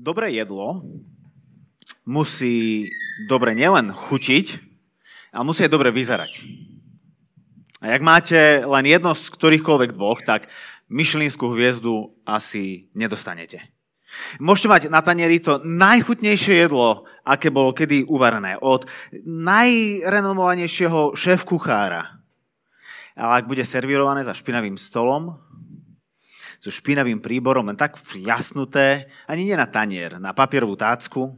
Dobré jedlo musí dobre nielen chutiť, ale musí aj dobre vyzerať. A ak máte len jedno z ktorýchkoľvek dvoch, tak myšlínskú hviezdu asi nedostanete. Môžete mať na tanieri to najchutnejšie jedlo, aké bolo kedy uvarené, od najrenomovanejšieho šéf-kuchára. Ale ak bude servírované za špinavým stolom, so špinavým príborom, len tak fľasnuté, ani nie na tanier, na papierovú tácku.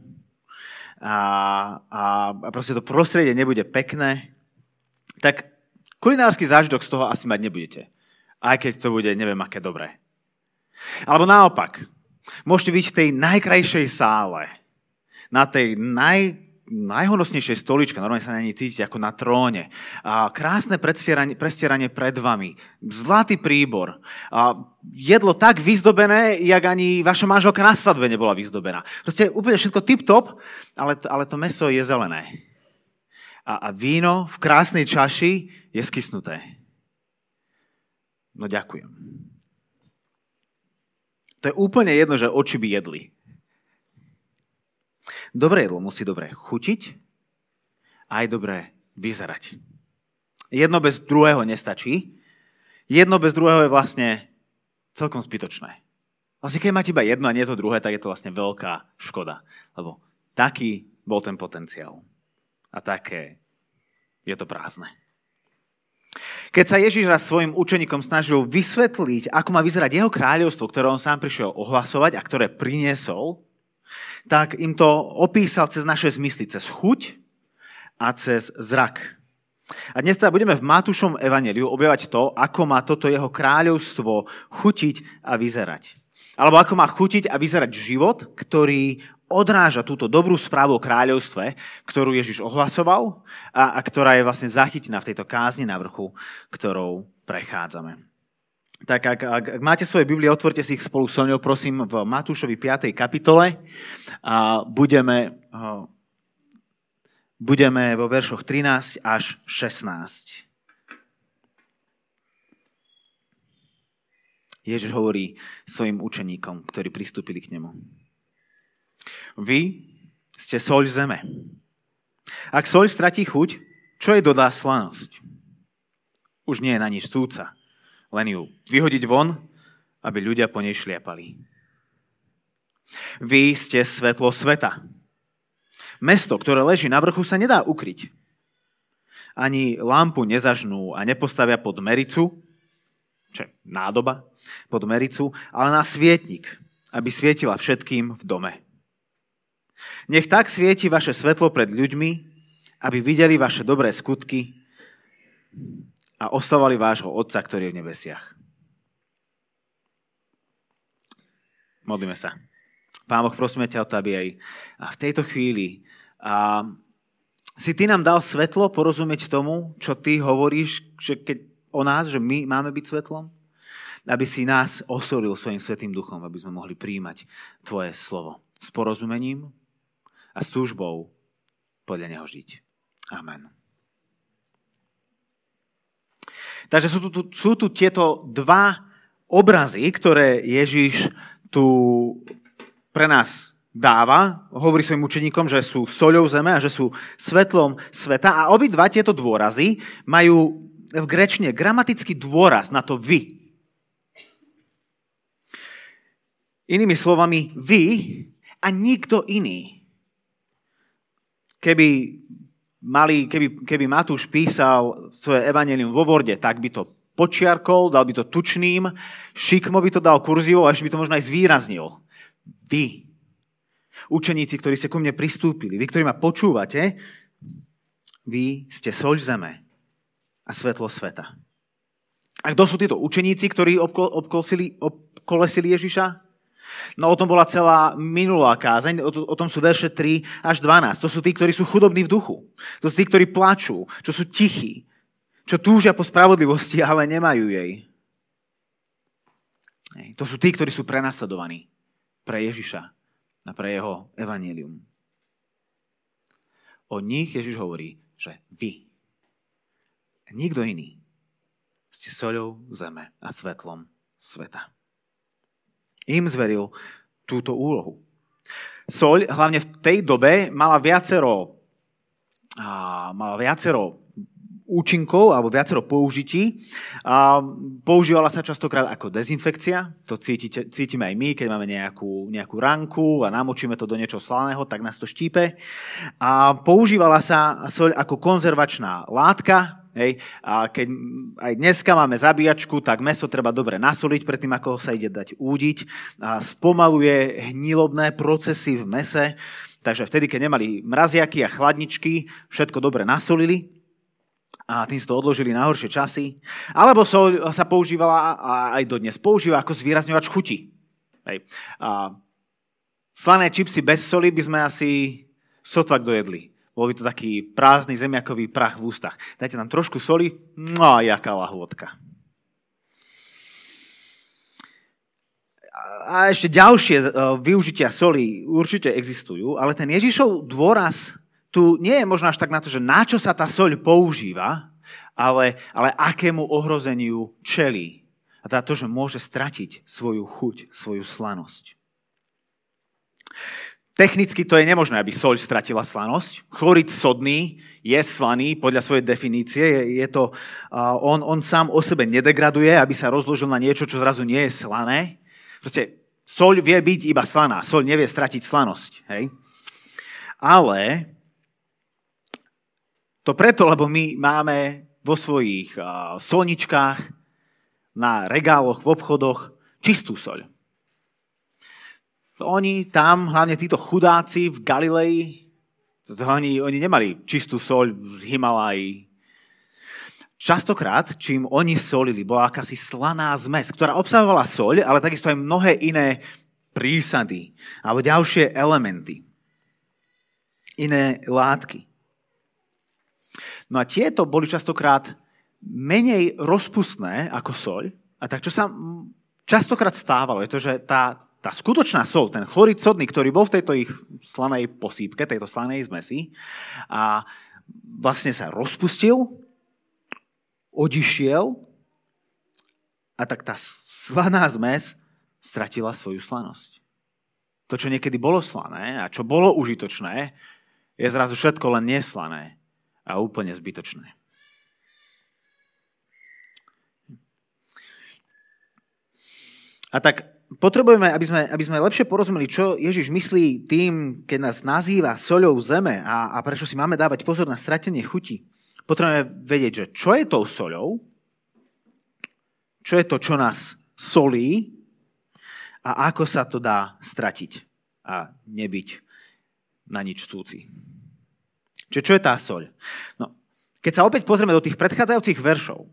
A, a, a proste to prostredie nebude pekné, tak kulinársky zážitok z toho asi mať nebudete. Aj keď to bude neviem aké dobré. Alebo naopak, môžete byť v tej najkrajšej sále, na tej naj, najhonosnejšej stoličke, normálne sa na nej cítite ako na tróne. A krásne prestieranie, pred vami, zlatý príbor. A jedlo tak vyzdobené, jak ani vaša manželka na svadbe nebola vyzdobená. Proste úplne všetko tip-top, ale, ale to meso je zelené. A, a víno v krásnej čaši je skysnuté. No ďakujem. To je úplne jedno, že oči by jedli. Dobré jedlo musí dobre chutiť a aj dobre vyzerať. Jedno bez druhého nestačí. Jedno bez druhého je vlastne celkom zbytočné. Vlastne keď máte iba jedno a nie to druhé, tak je to vlastne veľká škoda. Lebo taký bol ten potenciál. A také je to prázdne. Keď sa Ježiš raz svojim učeníkom snažil vysvetliť, ako má vyzerať jeho kráľovstvo, ktoré on sám prišiel ohlasovať a ktoré priniesol, tak im to opísal cez naše zmysly, cez chuť a cez zrak. A dnes teda budeme v Matúšom evaneliu objavať to, ako má toto jeho kráľovstvo chutiť a vyzerať. Alebo ako má chutiť a vyzerať život, ktorý odráža túto dobrú správu o kráľovstve, ktorú Ježiš ohlasoval a, a ktorá je vlastne zachytená v tejto kázni na vrchu, ktorou prechádzame. Tak ak, ak, ak máte svoje Biblie, otvorte si ich spolu so mnou, prosím, v Matúšovi 5. kapitole a budeme, budeme vo veršoch 13 až 16. Ježiš hovorí svojim učeníkom, ktorí pristúpili k nemu. Vy ste soľ zeme. Ak soľ stratí chuť, čo jej dodá slanosť? Už nie je na nič súca len ju vyhodiť von, aby ľudia po nej šliapali. Vy ste svetlo sveta. Mesto, ktoré leží na vrchu, sa nedá ukryť. Ani lampu nezažnú a nepostavia pod mericu, čo nádoba, pod mericu, ale na svietnik, aby svietila všetkým v dome. Nech tak svieti vaše svetlo pred ľuďmi, aby videli vaše dobré skutky a oslavovali vášho Otca, ktorý je v nebesiach. Modlíme sa. Pán Boh, prosíme ťa o to, aby aj v tejto chvíli a si ty nám dal svetlo porozumieť tomu, čo ty hovoríš že keď, o nás, že my máme byť svetlom? Aby si nás osolil svojim svetým duchom, aby sme mohli príjmať tvoje slovo s porozumením a s túžbou podľa neho žiť. Amen. Takže sú tu, sú tu tieto dva obrazy, ktoré Ježiš tu pre nás dáva. Hovorí svojim učeníkom, že sú soľou zeme a že sú svetlom sveta. A obidva tieto dôrazy majú v grečne gramatický dôraz na to vy. Inými slovami, vy a nikto iný. Keby mali, keby, keby Matúš písal svoje evanelium vo Vorde, tak by to počiarkol, dal by to tučným, šikmo by to dal kurzivou, až by to možno aj zvýraznil. Vy, učeníci, ktorí ste ku mne pristúpili, vy, ktorí ma počúvate, vy ste soľ zeme a svetlo sveta. A kto sú títo učeníci, ktorí obkolesili Ježiša? No o tom bola celá minulá kázeň, o, o tom sú verše 3 až 12. To sú tí, ktorí sú chudobní v duchu. To sú tí, ktorí plačú, čo sú tichí, čo túžia po spravodlivosti, ale nemajú jej. To sú tí, ktorí sú prenasledovaní pre Ježiša a pre jeho evanílium. O nich Ježiš hovorí, že vy, nikto iný, ste soľou zeme a svetlom sveta. Im zveril túto úlohu. soľ, hlavne v tej dobe, mala viacero, mala viacero účinkov alebo viacero použití. A používala sa častokrát ako dezinfekcia, to cítite, cítime aj my, keď máme nejakú, nejakú ranku a namočíme to do niečoho slaného, tak nás to štípe. A používala sa soľ ako konzervačná látka, Hej. A keď aj dneska máme zabíjačku, tak meso treba dobre nasoliť predtým, ako sa ide dať údiť. A spomaluje hnilobné procesy v mese. Takže vtedy, keď nemali mraziaky a chladničky, všetko dobre nasolili a tým si to odložili na horšie časy. Alebo sa používala a aj dodnes používa ako zvýrazňovač chuti. Hej. A slané čipsy bez soli by sme asi sotva dojedli. Bol by to taký prázdny zemiakový prach v ústach. Dajte nám trošku soli, no a jaká lahôdka. A ešte ďalšie e, využitia soli určite existujú, ale ten Ježišov dôraz tu nie je možno až tak na to, že na čo sa tá soľ používa, ale, ale akému ohrozeniu čelí. A teda to, že môže stratiť svoju chuť, svoju slanosť. Technicky to je nemožné, aby soľ stratila slanosť. Chlorid sodný je slaný podľa svojej definície. Je, je to, uh, on, on sám o sebe nedegraduje, aby sa rozložil na niečo, čo zrazu nie je slané. Proste soľ vie byť iba slaná. Soľ nevie stratiť slanosť. Hej? Ale to preto, lebo my máme vo svojich uh, solničkách, na regáloch, v obchodoch čistú soľ. Oni tam, hlavne títo chudáci v Galilei, oni, oni nemali čistú soľ z Himalají. Častokrát, čím oni solili, bola akási slaná zmes, ktorá obsahovala soľ, ale takisto aj mnohé iné prísady alebo ďalšie elementy. Iné látky. No a tieto boli častokrát menej rozpustné ako soľ. A tak čo sa častokrát stávalo, je to, že tá, tá skutočná sol, ten chlorid sodný, ktorý bol v tejto ich slanej posýpke, tejto slanej zmesi, a vlastne sa rozpustil, odišiel a tak tá slaná zmes stratila svoju slanosť. To, čo niekedy bolo slané a čo bolo užitočné, je zrazu všetko len neslané a úplne zbytočné. A tak potrebujeme, aby sme, aby sme lepšie porozumeli, čo Ježiš myslí tým, keď nás nazýva soľou zeme a, a prečo si máme dávať pozor na stratenie chuti. Potrebujeme vedieť, že čo je tou soľou, čo je to, čo nás solí a ako sa to dá stratiť a nebyť na nič cúci. Čiže čo je tá soľ? No, keď sa opäť pozrieme do tých predchádzajúcich veršov,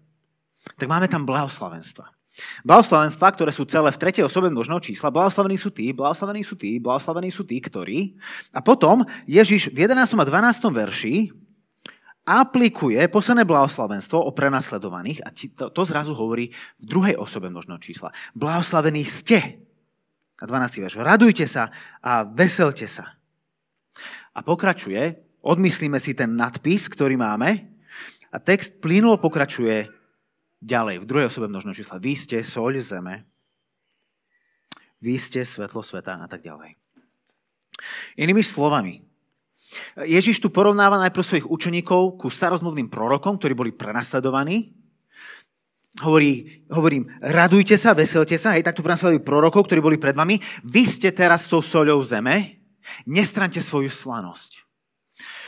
tak máme tam blahoslavenstva. Blahoslavenstvá, ktoré sú celé v tretej osobe množného čísla, blahoslavení sú tí, blahoslavení sú tí, blahoslavení sú tí, ktorí. A potom Ježiš v 11. a 12. verši aplikuje posledné blahoslavenstvo o prenasledovaných a to, to zrazu hovorí v druhej osobe množného čísla. Blahoslavení ste. A 12. verš. Radujte sa a veselte sa. A pokračuje, odmyslíme si ten nadpis, ktorý máme a text plynulo pokračuje Ďalej, v druhej osobe množného čísla. Vy ste soľ zeme, vy ste svetlo sveta a tak ďalej. Inými slovami, Ježiš tu porovnáva najprv svojich učeníkov ku starozmluvným prorokom, ktorí boli prenasledovaní. Hovorí, hovorím, radujte sa, veselte sa, hej, takto prenasledovali prorokov, ktorí boli pred vami. Vy ste teraz tou soľou zeme, nestrante svoju slanosť.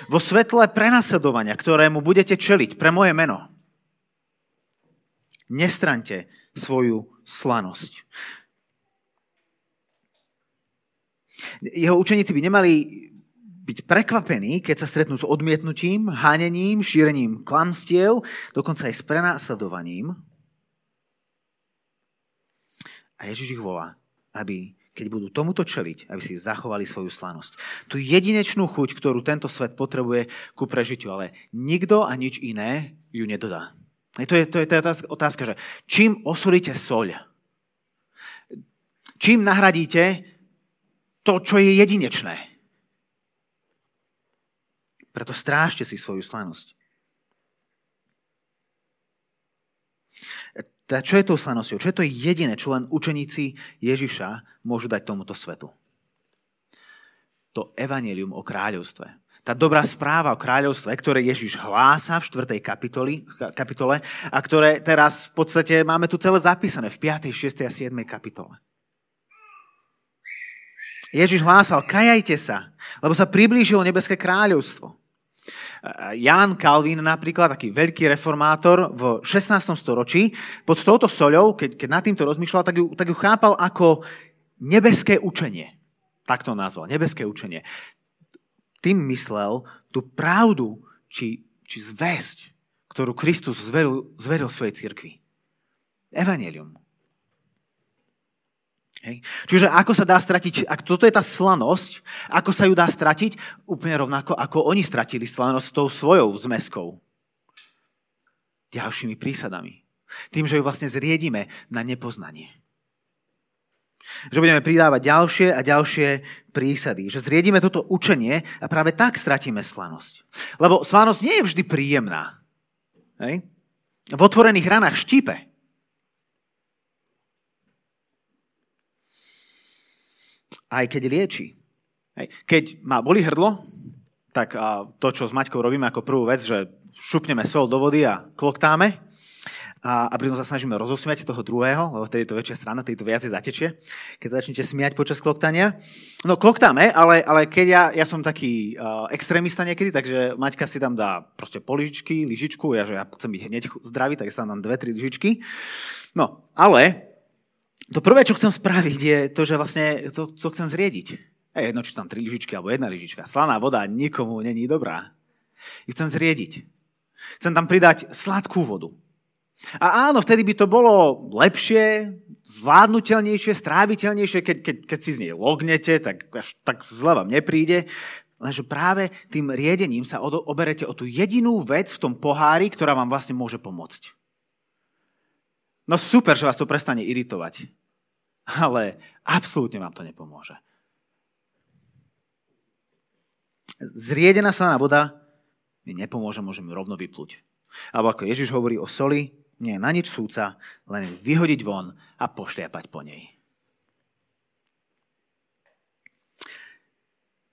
Vo svetle prenasledovania, ktorému budete čeliť pre moje meno, Nestrante svoju slanosť. Jeho učeníci by nemali byť prekvapení, keď sa stretnú s odmietnutím, hánením, šírením klamstiev, dokonca aj s prenásledovaním. A Ježiš ich volá, aby keď budú tomuto čeliť, aby si zachovali svoju slanosť. Tu jedinečnú chuť, ktorú tento svet potrebuje ku prežitiu, ale nikto a nič iné ju nedodá. To je, to je, je otázka, že čím osolíte soľ? Čím nahradíte to, čo je jedinečné? Preto strážte si svoju slanosť. Teda čo je tou slanosťou? Čo je to jediné, čo len učeníci Ježiša môžu dať tomuto svetu? to evanelium o kráľovstve. Tá dobrá správa o kráľovstve, ktoré Ježiš hlása v 4. Kapitoli, kapitole a ktoré teraz v podstate máme tu celé zapísané v 5., 6. a 7. kapitole. Ježiš hlásal, kajajte sa, lebo sa priblížilo nebeské kráľovstvo. Jan Calvin napríklad, taký veľký reformátor v 16. storočí, pod touto soľou, keď, keď nad týmto rozmýšľal, tak ju, tak ju chápal ako nebeské učenie. Tak to nazval, nebeské učenie. Tým myslel tú pravdu, či, či zväzť, ktorú Kristus zveril, zveril svojej cirkvi. Evangelium. Hej. Čiže ako sa dá stratiť, ak toto je tá slanosť, ako sa ju dá stratiť? Úplne rovnako, ako oni stratili slanosť tou svojou zmeskou. Ďalšími prísadami. Tým, že ju vlastne zriedime na nepoznanie. Že budeme pridávať ďalšie a ďalšie prísady. Že zriedime toto učenie a práve tak stratíme slanosť. Lebo slanosť nie je vždy príjemná. Hej. V otvorených ranách štípe. aj keď lieči. Keď ma boli hrdlo, tak to, čo s Maťkou robíme ako prvú vec, že šupneme sol do vody a kloktáme a, a pritom sa snažíme rozosmiať toho druhého, lebo vtedy je to väčšia strana, vtedy to viacej zatečie, keď začnete smiať počas kloktania. No kloktáme, ale, ale keď ja, ja som taký uh, extrémista niekedy, takže Maťka si tam dá proste poližičky, lyžičku, ja že ja chcem byť hneď zdravý, tak sa tam dám dve, tri lyžičky. No, ale to prvé, čo chcem spraviť, je to, že vlastne to, to chcem zriediť. A jedno, či tam tri lyžičky alebo jedna lyžička. Slaná voda nikomu není dobrá. Ich chcem zriediť. Chcem tam pridať sladkú vodu. A áno, vtedy by to bolo lepšie, zvládnutelnejšie, stráviteľnejšie, keď, keď, keď si z nej lognete, tak až tak zle vám nepríde. Lenže práve tým riedením sa oberete o tú jedinú vec v tom pohári, ktorá vám vlastne môže pomôcť. No super, že vás to prestane iritovať ale absolútne vám to nepomôže. Zriedená slaná voda mi nepomôže, môžem ju rovno vypluť. Alebo ako Ježiš hovorí o soli, nie na nič súca, len vyhodiť von a pošliapať po nej.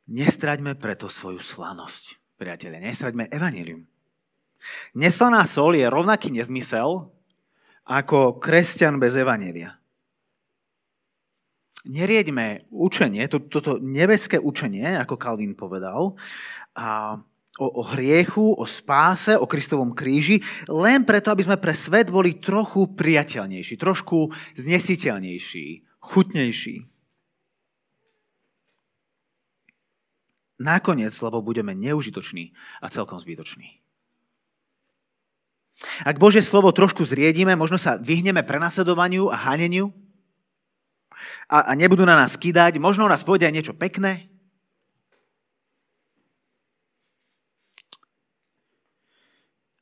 Nestraďme preto svoju slanosť, priatelia. Nestraďme evanilium. Neslaná sol je rovnaký nezmysel ako kresťan bez evanelia nerieďme učenie, to, toto nebeské učenie, ako Calvin povedal, a o, o hriechu, o spáse, o Kristovom kríži, len preto, aby sme pre svet boli trochu priateľnejší, trošku znesiteľnejší, chutnejší. Nakoniec, lebo budeme neužitoční a celkom zbytoční. Ak Božie slovo trošku zriedíme, možno sa vyhneme prenasledovaniu a haneniu, a, a nebudú na nás kýdať, možno nás povedia niečo pekné.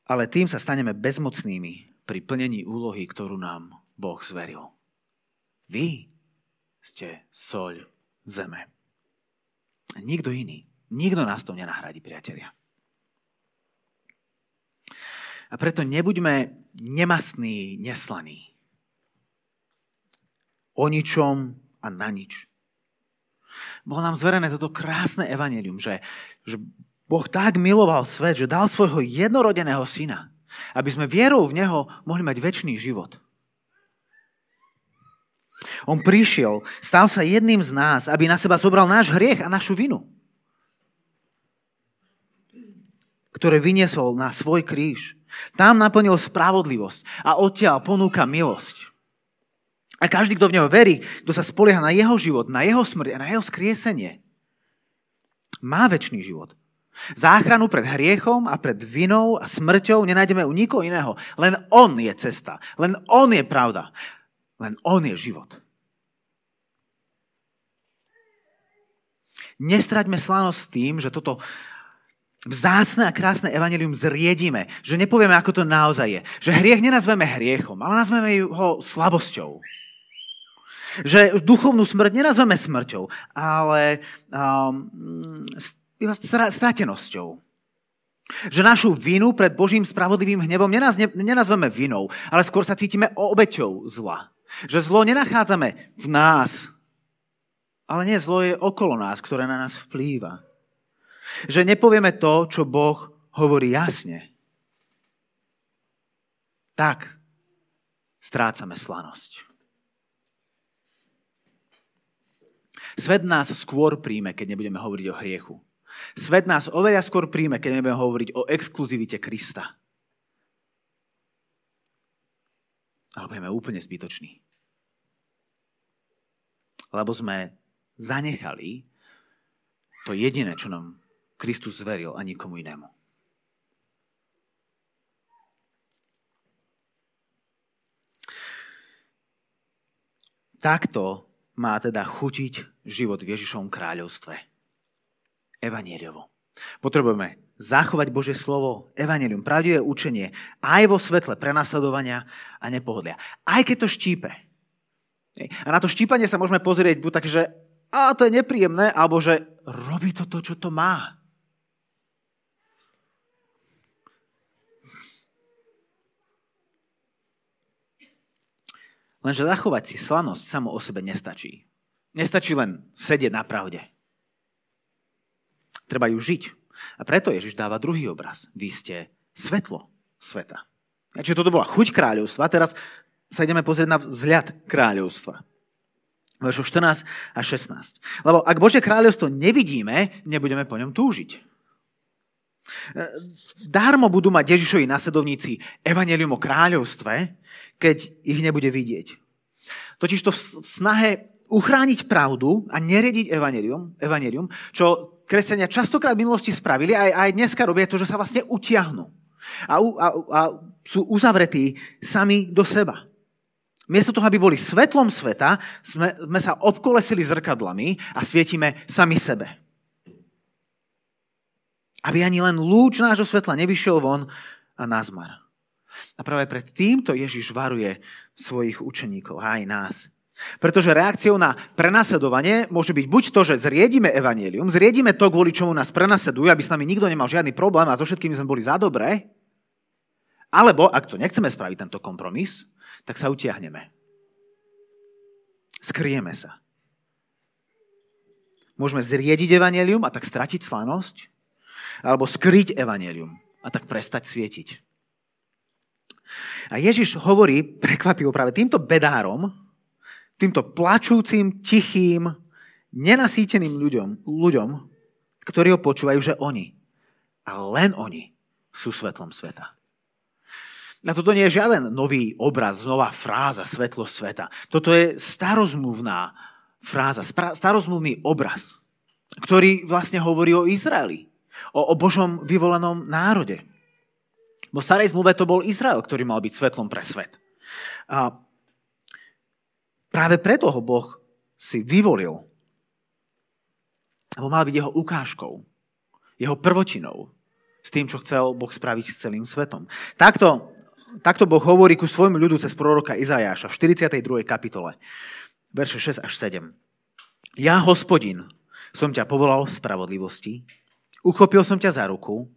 Ale tým sa staneme bezmocnými pri plnení úlohy, ktorú nám Boh zveril. Vy ste soľ zeme. Nikto iný. Nikto nás to nenahradí, priatelia. A preto nebuďme nemastní, neslaní o ničom a na nič. Bolo nám zverené toto krásne evanelium, že, že Boh tak miloval svet, že dal svojho jednorodeného syna, aby sme vierou v Neho mohli mať väčší život. On prišiel, stal sa jedným z nás, aby na seba zobral náš hriech a našu vinu, ktoré vyniesol na svoj kríž. Tam naplnil spravodlivosť a odtiaľ ponúka milosť. A každý, kto v neho verí, kto sa spolieha na jeho život, na jeho smrť a na jeho skriesenie, má väčší život. Záchranu pred hriechom a pred vinou a smrťou nenájdeme u nikoho iného. Len On je cesta. Len On je pravda. Len On je život. Nestraťme slanosť tým, že toto vzácne a krásne evanelium zriedíme. Že nepovieme, ako to naozaj je. Že hriech nenazveme hriechom, ale nazveme ho slabosťou. Že duchovnú smrť nenazveme smrťou, ale um, stratenosťou. Že našu vinu pred Božím spravodlivým hnevom nenazveme vinou, ale skôr sa cítime obeťou zla. Že zlo nenachádzame v nás, Ale nie zlo je okolo nás, ktoré na nás vplýva. Že nepovieme to, čo Boh hovorí jasne. Tak strácame slanosť. Svet nás skôr príjme, keď nebudeme hovoriť o hriechu. Svet nás oveľa skôr príjme, keď nebudeme hovoriť o exkluzivite Krista. Ale budeme úplne zbytoční. Lebo sme zanechali to jediné, čo nám Kristus zveril a nikomu inému. Takto má teda chutiť život v Ježišovom kráľovstve. Evanieľovo. Potrebujeme zachovať Božie slovo, evanelium, pravdivé učenie, aj vo svetle prenasledovania a nepohodlia. Aj keď to štípe. A na to štípanie sa môžeme pozrieť buď tak, že a to je nepríjemné, alebo že robí to to, čo to má. Lenže zachovať si slanosť samo o sebe nestačí. Nestačí len sedieť na pravde. Treba ju žiť. A preto Ježiš dáva druhý obraz. Vy ste svetlo sveta. Čiže toto bola chuť kráľovstva. Teraz sa ideme pozrieť na vzhľad kráľovstva veršo 14 a 16. Lebo ak Božie kráľovstvo nevidíme, nebudeme po ňom túžiť. E, Dármo budú mať Ježišovi nasledovníci evanelium o kráľovstve, keď ich nebude vidieť. Totiž to v snahe uchrániť pravdu a nerediť evanelium, evanelium čo kresťania častokrát v minulosti spravili, aj, aj dneska robia to, že sa vlastne utiahnu. A, a, a sú uzavretí sami do seba. Miesto toho, aby boli svetlom sveta, sme, sme sa obkolesili zrkadlami a svietime sami sebe. Aby ani len lúč nášho svetla nevyšiel von a nazmar. A práve pred týmto Ježiš varuje svojich učeníkov, aj nás. Pretože reakciou na prenasledovanie môže byť buď to, že zriedime evanielium, zriedime to, kvôli čomu nás prenasledujú, aby s nami nikto nemal žiadny problém a so všetkými sme boli za dobré, alebo, ak to nechceme spraviť, tento kompromis, tak sa utiahneme. Skryjeme sa. Môžeme zriediť evanelium a tak stratiť slanosť, alebo skryť evanelium a tak prestať svietiť. A Ježiš hovorí prekvapivo práve týmto bedárom, týmto plačúcim, tichým, nenasýteným ľuďom, ľuďom, ktorí ho počúvajú, že oni, a len oni, sú svetlom sveta. A toto nie je žiaden nový obraz, nová fráza svetlo sveta. Toto je starozmluvná fráza, starozmluvný obraz, ktorý vlastne hovorí o Izraeli, o, o Božom vyvolenom národe. Bo v starej zmluve to bol Izrael, ktorý mal byť svetlom pre svet. A práve preto ho Boh si vyvolil. Lebo mal byť jeho ukážkou, jeho prvočinou s tým, čo chcel Boh spraviť s celým svetom. Takto takto Boh hovorí ku svojmu ľudu cez proroka Izajáša v 42. kapitole, verše 6 až 7. Ja, hospodin, som ťa povolal v spravodlivosti, uchopil som ťa za ruku,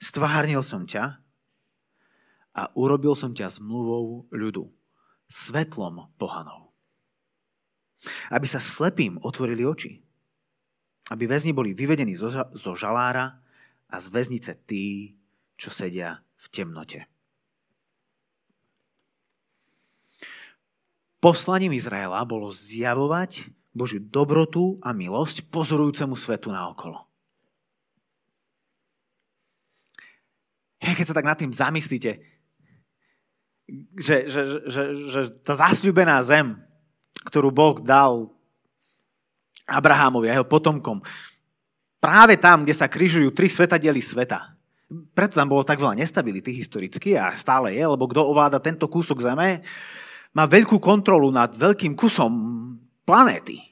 stvárnil som ťa a urobil som ťa zmluvou ľudu, svetlom pohanov. Aby sa slepým otvorili oči, aby väzni boli vyvedení zo, zo žalára a z väznice tí, čo sedia v temnote. Poslaním Izraela bolo zjavovať Božiu dobrotu a milosť pozorujúcemu svetu naokolo. Keď sa tak nad tým zamyslíte, že, že, že, že tá zasľubená zem, ktorú Boh dal Abrahámovi a jeho potomkom, práve tam, kde sa križujú tri svetadiely sveta, preto tam bolo tak veľa nestability historicky a stále je, lebo kto ovláda tento kúsok zeme, má veľkú kontrolu nad veľkým kusom planéty.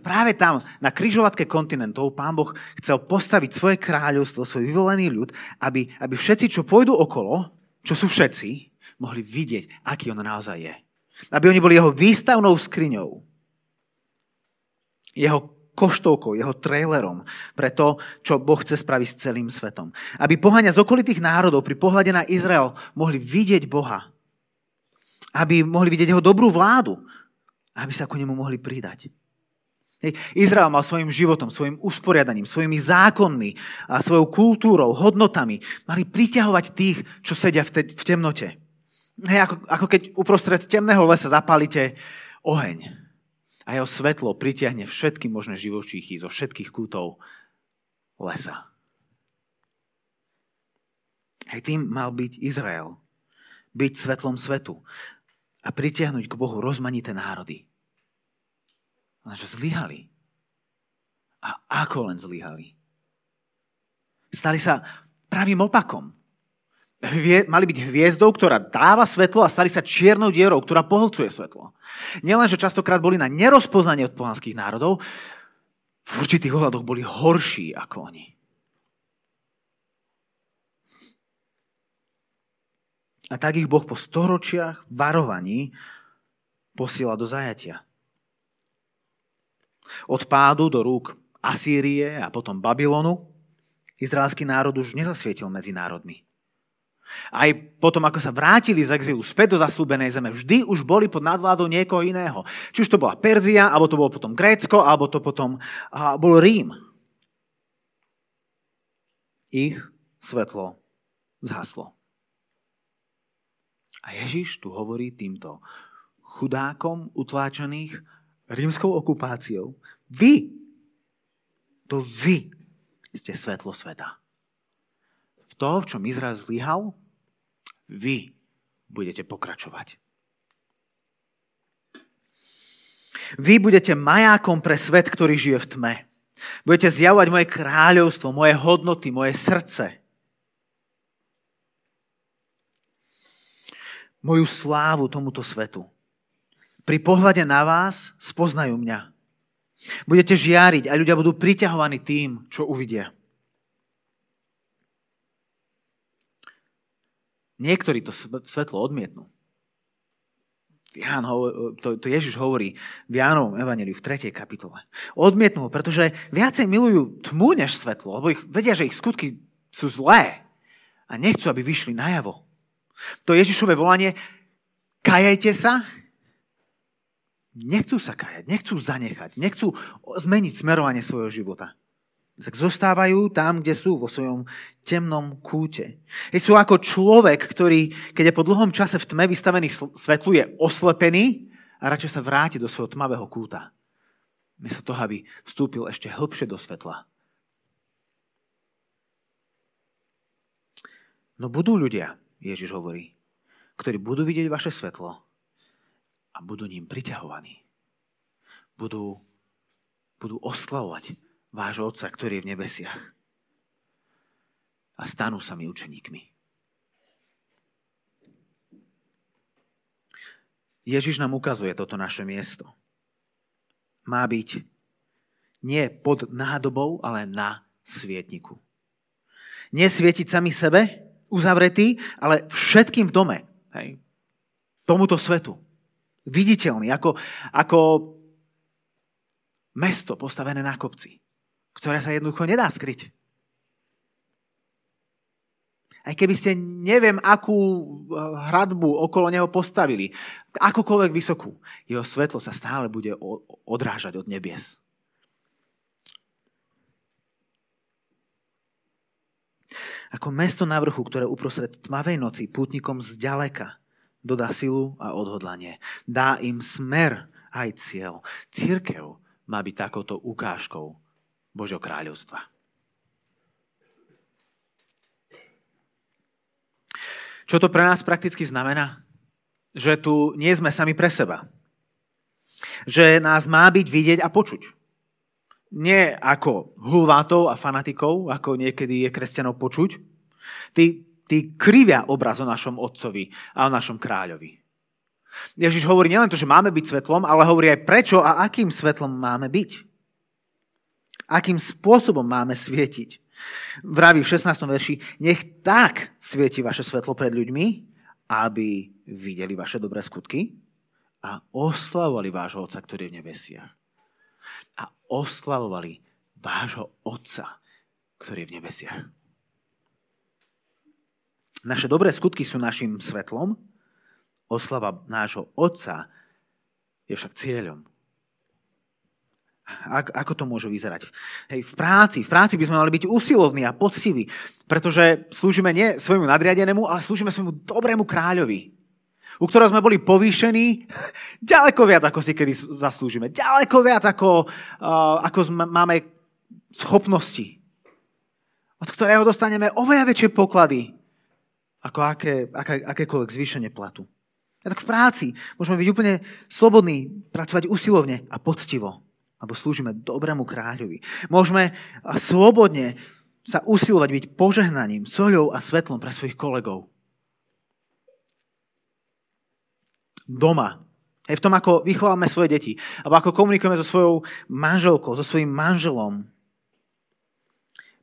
Práve tam, na kryžovatke kontinentov, pán Boh chcel postaviť svoje kráľovstvo, svoj vyvolený ľud, aby, aby všetci, čo pôjdu okolo, čo sú všetci, mohli vidieť, aký on naozaj je. Aby oni boli jeho výstavnou skriňou. Jeho koštovkou, jeho trailerom pre to, čo Boh chce spraviť s celým svetom. Aby pohania z okolitých národov pri pohľade na Izrael mohli vidieť Boha aby mohli vidieť jeho dobrú vládu, aby sa ku nemu mohli pridať. Izrael mal svojim životom, svojim usporiadaním, svojimi zákonmi a svojou kultúrou, hodnotami mali priťahovať tých, čo sedia v, te, v temnote. Hej, ako, ako keď uprostred temného lesa zapálite oheň a jeho svetlo pritiahne všetky možné živočíchy zo všetkých kútov lesa. Hej, tým mal byť Izrael. Byť svetlom svetu a pritiahnuť k Bohu rozmanité národy. Lenže zlyhali. A ako len zlyhali. Stali sa pravým opakom. Hvie, mali byť hviezdou, ktorá dáva svetlo a stali sa čiernou dierou, ktorá pohlcuje svetlo. Nielen, že častokrát boli na nerozpoznanie od pohanských národov, v určitých ohľadoch boli horší ako oni. A tak ich Boh po storočiach varovaní posiela do zajatia. Od pádu do rúk Asýrie a potom Babylonu izraelský národ už nezasvietil medzi národmi. Aj potom, ako sa vrátili z exilu späť do zaslúbenej zeme, vždy už boli pod nadvládou niekoho iného. Či už to bola Perzia, alebo to bolo potom Grécko, alebo to potom a, bol Rím. Ich svetlo zhaslo. A Ježiš tu hovorí týmto chudákom utláčaných rímskou okupáciou. Vy, to vy ste svetlo sveta. V to, v čom Izrael zlyhal, vy budete pokračovať. Vy budete majákom pre svet, ktorý žije v tme. Budete zjavovať moje kráľovstvo, moje hodnoty, moje srdce. Moju slávu tomuto svetu. Pri pohľade na vás spoznajú mňa. Budete žiariť a ľudia budú priťahovaní tým, čo uvidia. Niektorí to svetlo odmietnú. Ján, to, to Ježiš hovorí v Jánovom evaneliu v 3. kapitole. Odmietnú ho, pretože viacej milujú tmu než svetlo, lebo ich, vedia, že ich skutky sú zlé a nechcú, aby vyšli najavo. To Ježišové volanie, kajajte sa, nechcú sa kajať, nechcú zanechať, nechcú zmeniť smerovanie svojho života. Tak zostávajú tam, kde sú, vo svojom temnom kúte. Je sú ako človek, ktorý, keď je po dlhom čase v tme vystavený svetlu, je oslepený a radšej sa vráti do svojho tmavého kúta. Miesto toho, aby vstúpil ešte hlbšie do svetla. No budú ľudia, Ježiš hovorí, ktorí budú vidieť vaše svetlo a budú ním priťahovaní. Budú, budú oslavovať vášho Otca, ktorý je v nebesiach. A stanú sa mi učeníkmi. Ježiš nám ukazuje toto naše miesto. Má byť nie pod nádobou, ale na svietniku. Nie svietiť sami sebe, uzavretý, ale všetkým v dome. Hej. Tomuto svetu viditeľný, ako, ako mesto postavené na kopci, ktoré sa jednoducho nedá skryť. Aj keby ste neviem, akú eh, hradbu okolo neho postavili, akokoľvek vysokú, jeho svetlo sa stále bude odrážať od nebies. Ako mesto na vrchu, ktoré uprostred tmavej noci pútnikom zďaleka dodá silu a odhodlanie. Dá im smer aj cieľ. Církev má byť takouto ukážkou Božieho kráľovstva. Čo to pre nás prakticky znamená? Že tu nie sme sami pre seba. Že nás má byť vidieť a počuť. Nie ako hulvátov a fanatikov, ako niekedy je kresťanov počuť. Tí tí krivia obraz o našom otcovi a o našom kráľovi. Ježiš hovorí nielen to, že máme byť svetlom, ale hovorí aj prečo a akým svetlom máme byť. Akým spôsobom máme svietiť. Vraví v 16. verši, nech tak svieti vaše svetlo pred ľuďmi, aby videli vaše dobré skutky a oslavovali vášho Otca, ktorý je v nebesiach. A oslavovali vášho Otca, ktorý je v nebesiach. Naše dobré skutky sú našim svetlom, oslava nášho Otca je však cieľom. Ako to môže vyzerať? Hej, v práci, v práci by sme mali byť usilovní a poctiví, pretože slúžime nie svojmu nadriadenému, ale slúžime svojmu dobrému kráľovi, u ktorého sme boli povýšení ďaleko viac, ako si kedy zaslúžime. Ďaleko viac, ako, uh, ako máme schopnosti. Od ktorého dostaneme oveľa väčšie poklady, ako aké, aké, akékoľvek zvýšenie platu. A tak v práci môžeme byť úplne slobodní, pracovať usilovne a poctivo, alebo slúžime dobrému kráľovi. Môžeme slobodne sa usilovať byť požehnaním, soľou a svetlom pre svojich kolegov. Doma. Aj v tom, ako vychováme svoje deti. Alebo ako komunikujeme so svojou manželkou, so svojím manželom.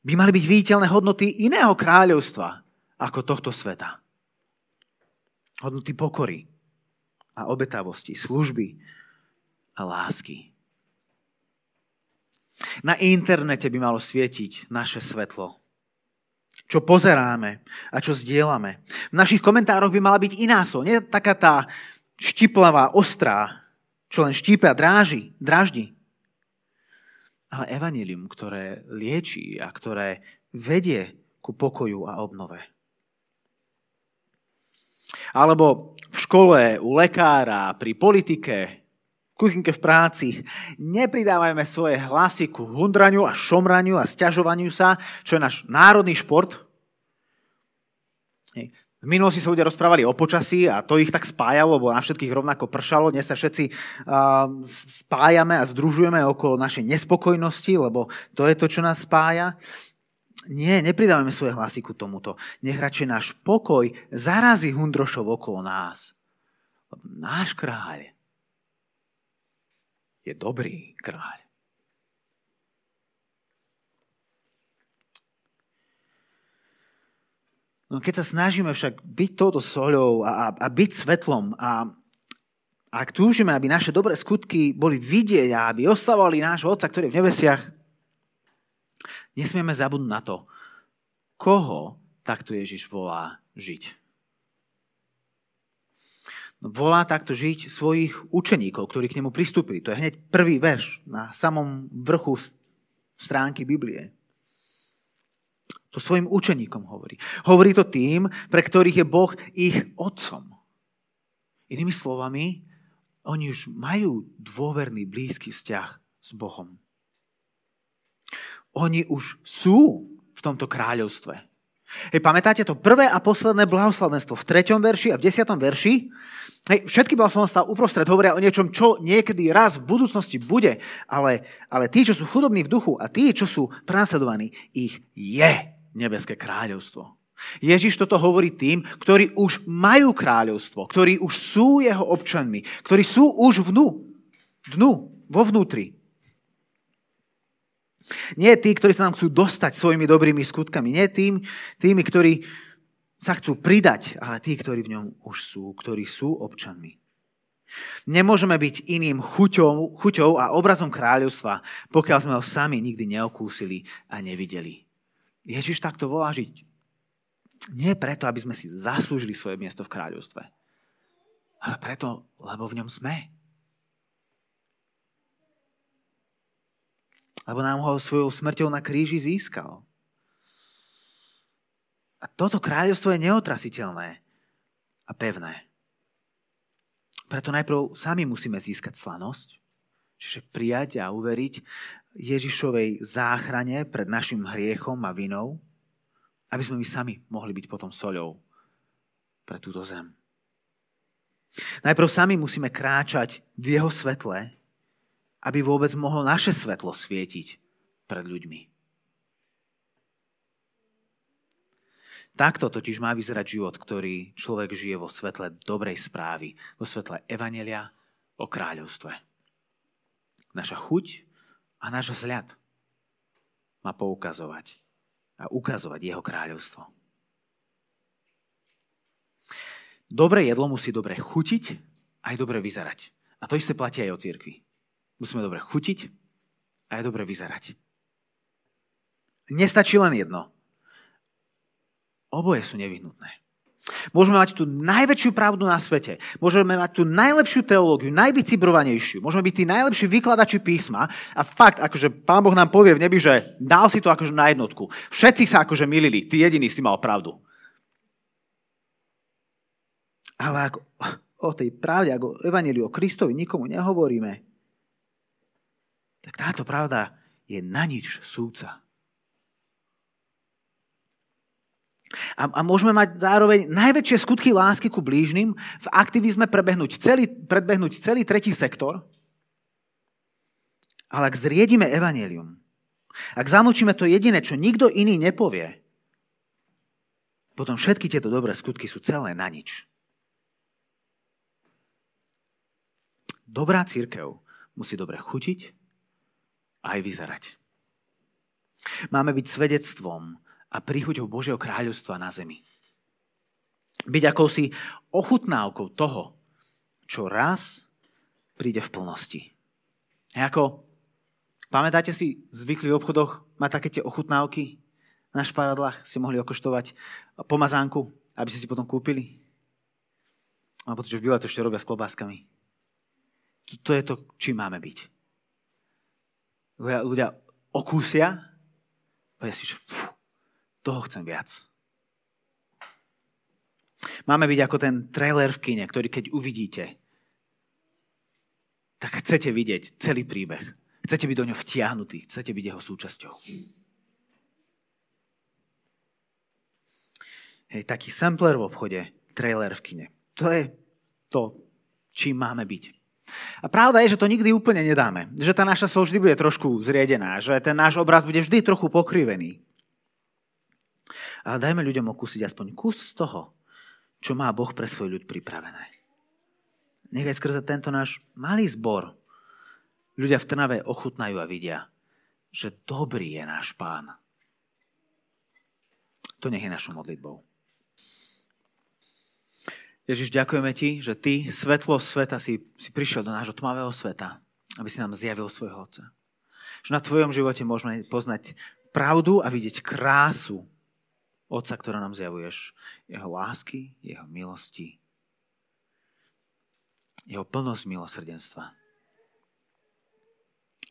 By mali byť viditeľné hodnoty iného kráľovstva ako tohto sveta. Hodnoty pokory a obetavosti, služby a lásky. Na internete by malo svietiť naše svetlo. Čo pozeráme a čo zdieľame. V našich komentároch by mala byť iná so. Nie taká tá štiplavá, ostrá, čo len štípe a dráži, dráždi. Ale evanilium, ktoré lieči a ktoré vedie ku pokoju a obnove. Alebo v škole, u lekára, pri politike, kuchynke v práci. Nepridávajme svoje hlasy ku hundraňu a šomraniu a stiažovaniu sa, čo je náš národný šport. V minulosti sa ľudia rozprávali o počasí a to ich tak spájalo, lebo na všetkých rovnako pršalo. Dnes sa všetci spájame a združujeme okolo našej nespokojnosti, lebo to je to, čo nás spája. Nie, nepridávame svoje hlasy ku tomuto. Nech radšej náš pokoj zarazí hundrošov okolo nás. Náš kráľ je dobrý kráľ. No keď sa snažíme však byť touto soľou a, a, a byť svetlom a ak túžime, aby naše dobré skutky boli vidieť a aby oslavovali nášho Otca, ktorý je v nebesiach, nesmieme zabudnúť na to, koho takto Ježiš volá žiť. Volá takto žiť svojich učeníkov, ktorí k nemu pristúpili. To je hneď prvý verš na samom vrchu stránky Biblie. To svojim učeníkom hovorí. Hovorí to tým, pre ktorých je Boh ich otcom. Inými slovami, oni už majú dôverný, blízky vzťah s Bohom. Oni už sú v tomto kráľovstve. Hej, pamätáte to prvé a posledné blahoslavenstvo v 3. verši a v 10. verši? Hej, všetky blahoslavenstvá uprostred hovoria o niečom, čo niekedy raz v budúcnosti bude, ale, ale tí, čo sú chudobní v duchu a tí, čo sú prenasledovaní, ich je nebeské kráľovstvo. Ježiš toto hovorí tým, ktorí už majú kráľovstvo, ktorí už sú jeho občanmi, ktorí sú už v dnu, dnu, vo vnútri. Nie tí, ktorí sa nám chcú dostať svojimi dobrými skutkami, nie tým, tými, ktorí sa chcú pridať, ale tí, ktorí v ňom už sú, ktorí sú občanmi. Nemôžeme byť iným chuťou, chuťou a obrazom kráľovstva, pokiaľ sme ho sami nikdy neokúsili a nevideli. Ježiš takto volá žiť. Nie preto, aby sme si zaslúžili svoje miesto v kráľovstve, ale preto, lebo v ňom sme. Lebo nám ho svojou smrťou na kríži získal. A toto kráľovstvo je neotrasiteľné a pevné. Preto najprv sami musíme získať slanosť, čiže prijať a uveriť Ježišovej záchrane pred našim hriechom a vinou, aby sme my sami mohli byť potom soľou pre túto zem. Najprv sami musíme kráčať v jeho svetle, aby vôbec mohlo naše svetlo svietiť pred ľuďmi. Takto totiž má vyzerať život, ktorý človek žije vo svetle dobrej správy, vo svetle Evanelia o kráľovstve. Naša chuť a náš vzhľad má poukazovať a ukazovať jeho kráľovstvo. Dobré jedlo musí dobre chutiť aj dobre vyzerať. A to isté platí aj o cirkvi. Musíme dobre chutiť a aj dobre vyzerať. Nestačí len jedno. Oboje sú nevyhnutné. Môžeme mať tú najväčšiu pravdu na svete. Môžeme mať tú najlepšiu teológiu, najvycibrovanejšiu. Môžeme byť tí najlepší vykladači písma. A fakt, akože Pán Boh nám povie v nebi, že dal si to akože na jednotku. Všetci sa akože milili. Ty jediný si mal pravdu. Ale ako o tej pravde, ako o evaníliu, o Kristovi nikomu nehovoríme, tak táto pravda je na nič súca. A, a môžeme mať zároveň najväčšie skutky lásky ku blížnym, v aktivizme prebehnúť celý, predbehnúť celý tretí sektor, ale ak zriedime evanelium, ak zamlčíme to jediné, čo nikto iný nepovie, potom všetky tieto dobré skutky sú celé na nič. Dobrá církev musí dobre chutiť aj vyzerať. Máme byť svedectvom a príchuťou Božieho kráľovstva na zemi. Byť akousi ochutnávkou toho, čo raz príde v plnosti. Ako, pamätáte si, zvykli v obchodoch mať také tie ochutnávky na šparadlách, ste mohli okoštovať pomazánku, aby ste si potom kúpili? Mám pocit, že v Bile to ešte robia s klobáskami. To je to, čím máme byť. Ľudia, okúsia, povedia si, že fú, toho chcem viac. Máme byť ako ten trailer v kine, ktorý keď uvidíte, tak chcete vidieť celý príbeh. Chcete byť do ňo vtiahnutí, chcete byť jeho súčasťou. Hej, taký sampler v obchode, trailer v kine. To je to, čím máme byť. A pravda je, že to nikdy úplne nedáme. Že tá naša sol vždy bude trošku zriedená, že ten náš obraz bude vždy trochu pokrivený. Ale dajme ľuďom okúsiť aspoň kus z toho, čo má Boh pre svoj ľud pripravené. Nech aj skrze tento náš malý zbor ľudia v Trnave ochutnajú a vidia, že dobrý je náš pán. To nech je našou modlitbou. Ježiš, ďakujeme ti, že ty, svetlo sveta, si, si prišiel do nášho tmavého sveta, aby si nám zjavil svojho Otca. Že na tvojom živote môžeme poznať pravdu a vidieť krásu Otca, ktorá nám zjavuješ, jeho lásky, jeho milosti, jeho plnosť milosrdenstva.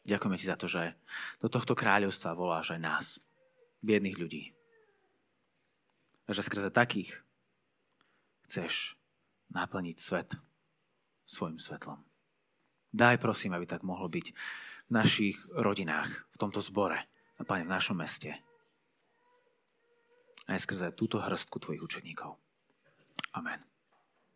Ďakujeme ti za to, že do tohto kráľovstva voláš aj nás, biedných ľudí. A že skrze takých chceš naplniť svet svojim svetlom. Daj prosím, aby tak mohlo byť v našich rodinách, v tomto zbore a Pane, v našom meste aj skrze túto hrstku tvojich učeníkov. Amen.